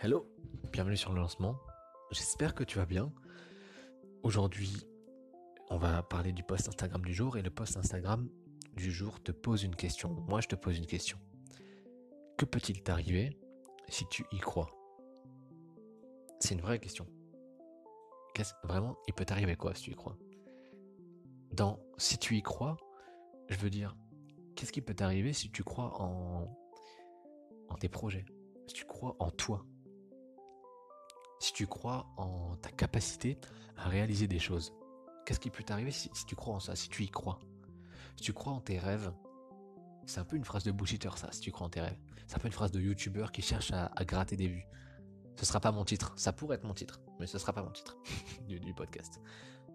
Hello, bienvenue sur le lancement. J'espère que tu vas bien. Aujourd'hui, on va parler du post Instagram du jour et le post Instagram du jour te pose une question. Moi, je te pose une question. Que peut-il t'arriver si tu y crois? C'est une vraie question. Vraiment, il peut t'arriver quoi si tu y crois? Dans si tu y crois, je veux dire, qu'est-ce qui peut t'arriver si tu crois en, en tes projets? Si tu crois en toi? Si tu crois en ta capacité à réaliser des choses. Qu'est-ce qui peut t'arriver si, tu crois en ça, si tu y crois? Si tu crois en tes rêves, c'est un peu une phrase de bullshitter ça, si tu crois en tes rêves. C'est un peu une phrase de youtubeur qui cherche à, gratter des vues. Ce sera pas mon titre, ça pourrait être mon titre, mais ce sera pas mon titre du, podcast.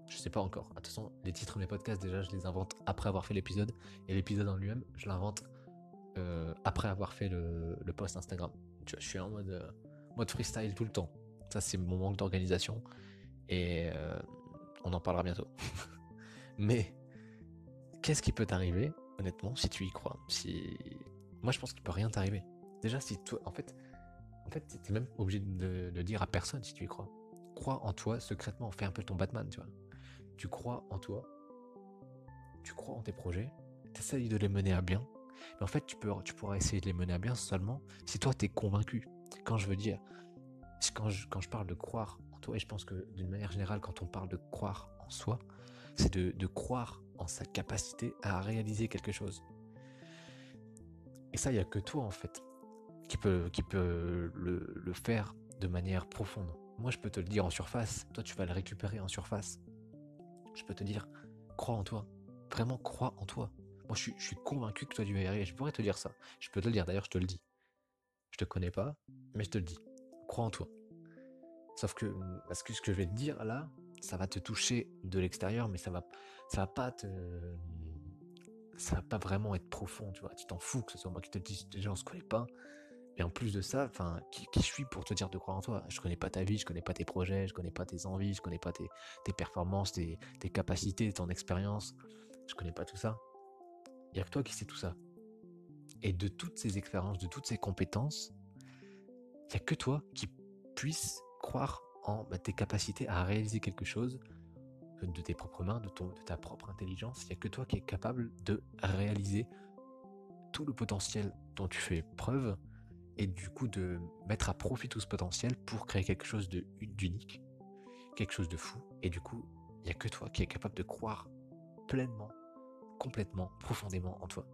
Je sais pas encore. Attention, les titres de mes podcasts, déjà, je les invente après avoir fait l'épisode. Et l'épisode en lui-même, je l'invente euh, après avoir fait le, post Instagram. je suis en euh, mode freestyle tout le temps. C'est mon manque d'organisation. Et euh, on en parlera bientôt. Mais qu'est-ce qui peut t'arriver, honnêtement, si tu y crois? Si moi, je pense qu'il peut rien t'arriver. Déjà, si toi, en fait, en fait, t'es même obligé de dire à personne si tu y crois. Crois en toi secrètement. Fais un peu ton Batman, tu vois. Tu crois en toi. Tu crois en tes projets. T'essayes de les mener à bien. Mais en fait, tu, peux, tu pourras essayer de les mener à bien seulement si toi, t'es convaincu. Quand je veux dire, quand je, quand je parle de croire en toi, et je pense que d'une manière générale, quand on parle de croire en soi, c'est de, croire en sa capacité à réaliser quelque chose. Et ça, il n'y a que toi, en fait, qui peut, qui peut le, le, faire de manière profonde. Moi, je peux te le dire en surface, toi, tu vas le récupérer en surface. Je peux te dire, crois en toi. Vraiment, crois en toi. Moi, je suis, convaincu que toi, tu vas y arriver. Je pourrais te dire ça. Je peux te le dire, d'ailleurs, je te le dis. Je te connais pas, mais je te le dis crois en toi. Sauf que, parce que ce que je vais te dire là, ça va te toucher de l'extérieur, mais ça va, ça va pas te, ça va pas vraiment être profond, tu vois. Tu t'en fous que ce soit moi qui te le dise, déjà on se connaît pas. Et en plus de ça, enfin, qui, je suis pour te dire de croire en toi? Je connais pas ta vie, je connais pas tes projets, je connais pas tes envies, je connais pas tes, performances, tes, tes capacités, ton expérience. Je connais pas tout ça. Il y a que toi qui sais tout ça. Et de toutes ces expériences, de toutes ces compétences, n'y a que toi qui puisse croire en bah, tes capacités à réaliser quelque chose de tes propres mains, de ta propre intelligence. Il n'y a que toi qui es capable de réaliser tout le potentiel dont tu fais preuve et du coup de mettre à profit tout ce potentiel pour créer quelque chose d'unique, quelque chose de fou. Et du coup, il n'y a que toi qui es capable de croire pleinement, complètement, profondément en toi.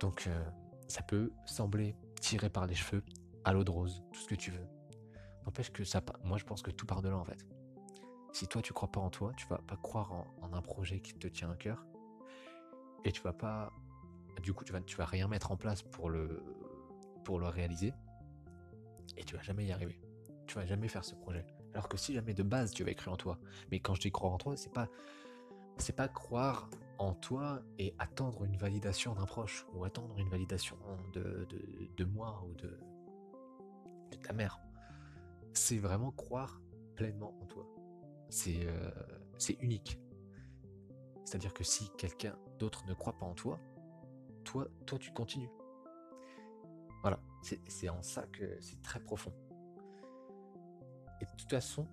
Donc euh, ça peut sembler tiré par les cheveux, à l'eau de rose, tout ce que tu veux. N'empêche que ça, moi je pense que tout part de là en fait. Si toi tu crois pas en toi, tu vas pas croire en, un projet qui te tient à cœur, et tu vas pas, du coup tu vas, vas rien mettre en place pour le, pour le réaliser, et tu vas jamais y arriver. Tu vas jamais faire ce projet. Alors que si jamais de base tu avais cru en toi, mais quand je dis croire en toi, c'est pas, c'est pas croire en toi et attendre une validation d'un proche ou attendre une validation de, de, moi ou de, de ta mère. C'est vraiment croire pleinement en toi. C'est euh, unique. C'est-à-dire que si quelqu'un d'autre ne croit pas en toi, toi, toi tu continues. Voilà, c'est en ça que c'est très profond. Et de toute façon,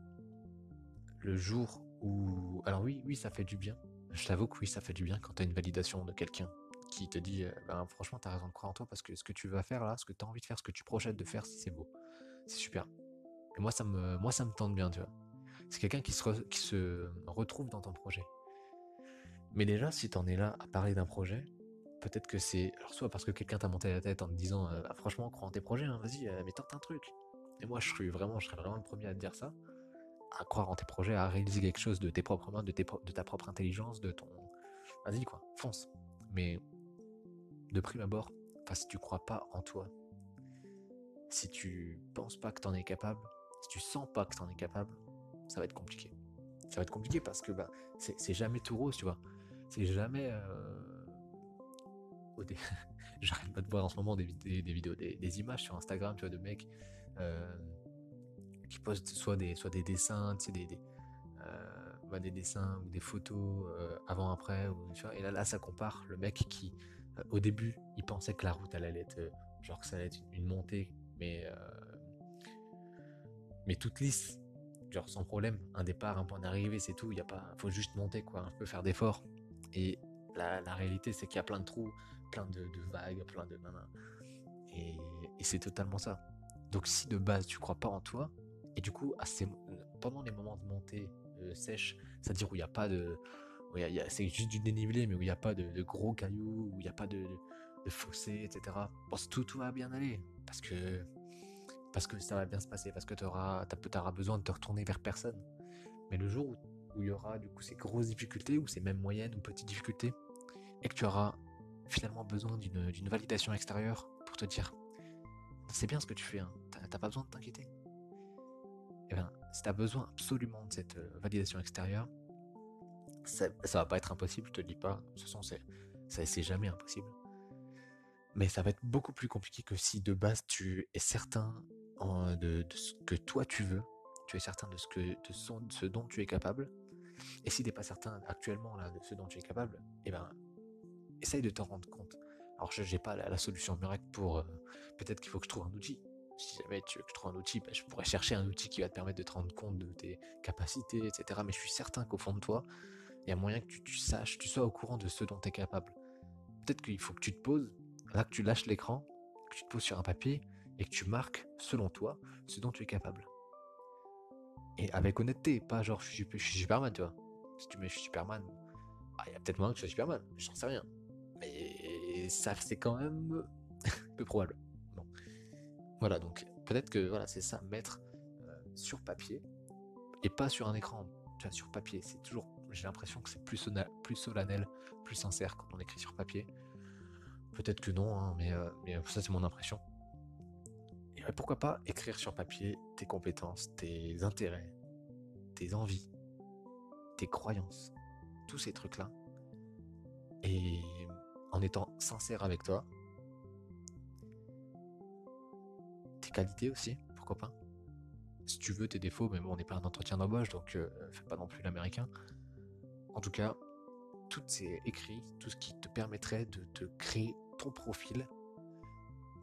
le jour où... Alors oui, oui, ça fait du bien je t'avoue que oui, ça fait du bien quand tu as une validation de quelqu'un qui te dit ben, franchement, tu as raison de croire en toi parce que ce que tu vas faire là, ce que tu as envie de faire, ce que tu projettes de faire, c'est beau. C'est super. Et moi, ça me, moi, ça me tente bien, tu vois. C'est quelqu'un qui se, retrouve dans ton projet. Mais déjà, si tu en es là à parler d'un projet, peut-être que c'est. Alors, soit parce que quelqu'un t'a monté la tête en te disant ah, franchement, crois en tes projets, hein, vas-y, mais tente un truc. Et moi, je suis vraiment, je serais vraiment le premier à te dire ça à croire en tes projets, à réaliser quelque chose de tes propres mains, de, de ta propre intelligence, de ton. Vas-y quoi, fonce. Mais de prime abord, si tu crois pas en toi, si tu penses pas que tu en es capable, si tu sens pas que tu en es capable, ça va être compliqué. Ça va être compliqué parce que bah, c'est jamais tout rose, tu vois. C'est jamais. Euh... J'arrête pas de voir en ce moment des, des, vidéos, des, images sur Instagram, tu vois, de mecs. Euh qui postent soit des, soit des dessins, tu sais, des, des, euh, bah, des dessins ou des photos euh, avant-après. Et là, là, ça compare le mec qui, euh, au début, il pensait que la route allait être, genre que ça allait être une montée mais, mais toute lisse, genre sans problème. Un départ, un point d'arrivée, c'est tout. Il faut juste monter, quoi, un peu faire d'efforts. Et la, réalité, c'est qu'il y a plein de trous, plein de, vagues, plein de Et, et c'est totalement ça. Donc si de base tu crois pas en toi, et du coup, pendant les moments de montée euh, sèche, c'est-à-dire où il n'y a pas de, c'est juste du dénivelé, mais où il n'y a pas de, gros cailloux, où il n'y a pas de, de, fossé, etc. Bon, tout, tout va bien aller, parce que, parce que ça va bien se passer, parce que tu auras, auras besoin de te retourner vers personne. Mais le jour où, il y aura du coup ces grosses difficultés, ou ces mêmes moyennes ou petites difficultés, et que tu auras finalement besoin d'une validation extérieure pour te dire c'est bien ce que tu fais, hein. t'as pas besoin de t'inquiéter. Eh bien, si tu as besoin absolument de cette euh, validation extérieure, ça, ça va pas être impossible, je te le dis pas. De toute façon, c'est, c'est jamais impossible. Mais ça va être beaucoup plus compliqué que si de base tu es certain de, ce que toi tu veux, tu es certain de ce, que, de ce dont tu es capable. Et si tu n'es pas certain actuellement là, de ce dont tu es capable, eh ben, essaye de t'en rendre compte. Alors je n'ai pas la, solution miracle pour... Euh, peut-être qu'il faut que je trouve un outil si jamais tu veux que je trouve un outil, bah, je pourrais chercher un outil qui va te permettre de te rendre compte de tes capacités, etc. Mais je suis certain qu'au fond de toi, il y a moyen que tu, saches, tu sois au courant de ce dont tu es capable. Peut-être qu'il faut que tu te poses, là que tu lâches l'écran, que tu te poses sur un papier et que tu marques, selon toi, ce dont tu es capable. Et avec honnêteté, pas genre je suis, Superman, tu vois. Si tu mets je suis Superman, ah, il y a peut-être moyen que je sois Superman, j'en sais rien. Mais ça, c'est quand même peu probable. Voilà, donc peut-être que voilà, c'est ça, mettre euh, sur papier et pas sur un écran. Sur papier, c'est toujours. J'ai l'impression que c'est plus, plus solennel, plus sincère quand on écrit sur papier. Peut-être que non, hein, mais, euh, mais ça c'est mon impression. Et pourquoi pas écrire sur papier tes compétences, tes intérêts, tes envies, tes croyances, tous ces trucs-là. Et en étant sincère avec toi, qualité aussi, pourquoi pas. Si tu veux tes défauts, mais bon, on n'est pas un entretien d'embauche, donc euh, fais pas non plus l'américain. En tout cas, tout c'est écrit, tout ce qui te permettrait de te créer ton profil.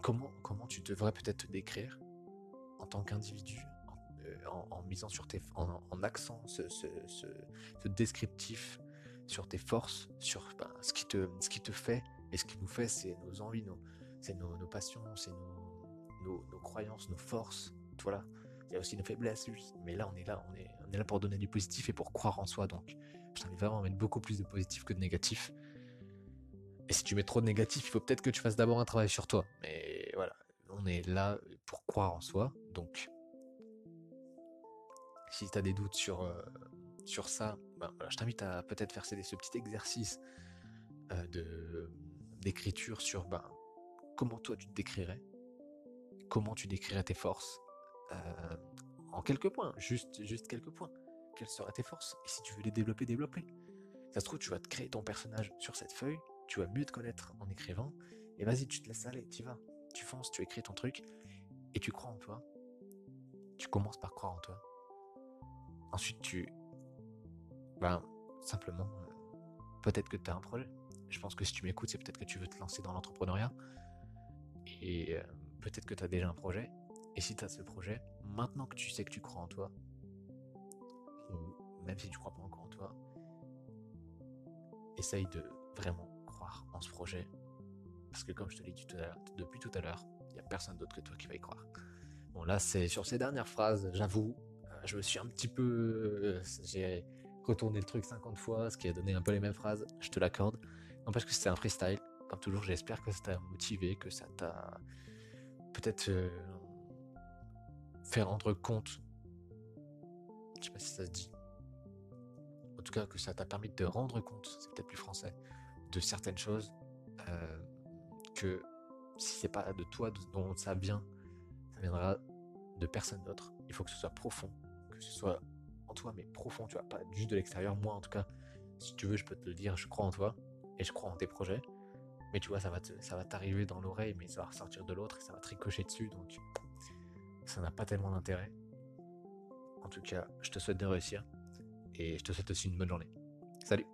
Comment, comment tu devrais peut-être te décrire en tant qu'individu, en, euh, misant sur tes, en, en accent ce, ce, ce, descriptif sur tes forces, sur ben, ce, qui te, ce qui te fait, et ce qui nous fait, c'est nos envies, nos, c'est nos, nos passions, c'est nos, nos, croyances, nos forces. Voilà. Il y a aussi nos faiblesses. Mais là, on est là, on est, là pour donner du positif et pour croire en soi. Donc, je t'invite vraiment à mettre beaucoup plus de positif que de négatif. Et si tu mets trop de négatif, il faut peut-être que tu fasses d'abord un travail sur toi. Mais voilà, on est là pour croire en soi. Donc, si tu as des doutes sur, euh, sur ça, ben, je t'invite à peut-être faire ce petit exercice euh, d'écriture sur ben, comment toi tu te décrirais comment tu décrirais tes forces euh, en quelques points, juste, juste quelques points. Quelles seraient tes forces? Et si tu veux les développer, développer. Ça se trouve, tu vas te créer ton personnage sur cette feuille, tu vas mieux te connaître en écrivant, et vas-y, tu te laisses aller, tu vas. Tu fonces, tu écris ton truc, et tu crois en toi. Tu commences par croire en toi. Ensuite, tu. Ben, simplement, euh, peut-être que tu as un projet. Je pense que si tu m'écoutes, c'est peut-être que tu veux te lancer dans l'entrepreneuriat. Et. Peut-être que tu as déjà un projet. Et si tu as ce projet, maintenant que tu sais que tu crois en toi, ou même si tu crois pas encore en toi, essaye de vraiment croire en ce projet. Parce que comme je te l'ai dit depuis tout à l'heure, il n'y a personne d'autre que toi qui va y croire. Bon là, c'est sur ces dernières phrases, j'avoue, euh, je me suis un petit peu... Euh, j'ai retourné le truc 50 fois, ce qui a donné un peu les mêmes phrases, je te l'accorde. Non parce que c'était un freestyle. Comme toujours, j'espère que ça t'a motivé, que ça t'a peut-être euh, faire rendre compte, je sais pas si ça se dit, en tout cas que ça t'a permis de rendre compte, c'est peut-être plus français, de certaines choses euh, que si c'est pas de toi dont ça vient, ça viendra de personne d'autre. Il faut que ce soit profond, que ce soit en toi mais profond, tu vois, pas juste de l'extérieur. Moi en tout cas, si tu veux, je peux te le dire, je crois en toi et je crois en tes projets. Mais tu vois, ça va, t'arriver dans l'oreille, mais ça va ressortir de l'autre et ça va te ricocher dessus. Donc, ça n'a pas tellement d'intérêt. En tout cas, je te souhaite de réussir. Et je te souhaite aussi une bonne journée. Salut